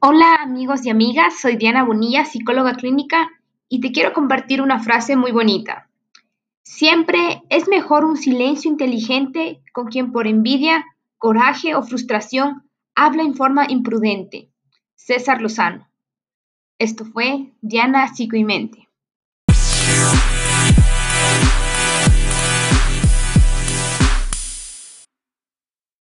Hola amigos y amigas, soy Diana Bonilla, psicóloga clínica, y te quiero compartir una frase muy bonita. Siempre es mejor un silencio inteligente con quien por envidia, coraje o frustración habla en forma imprudente. César Lozano. Esto fue Diana Psico y Mente.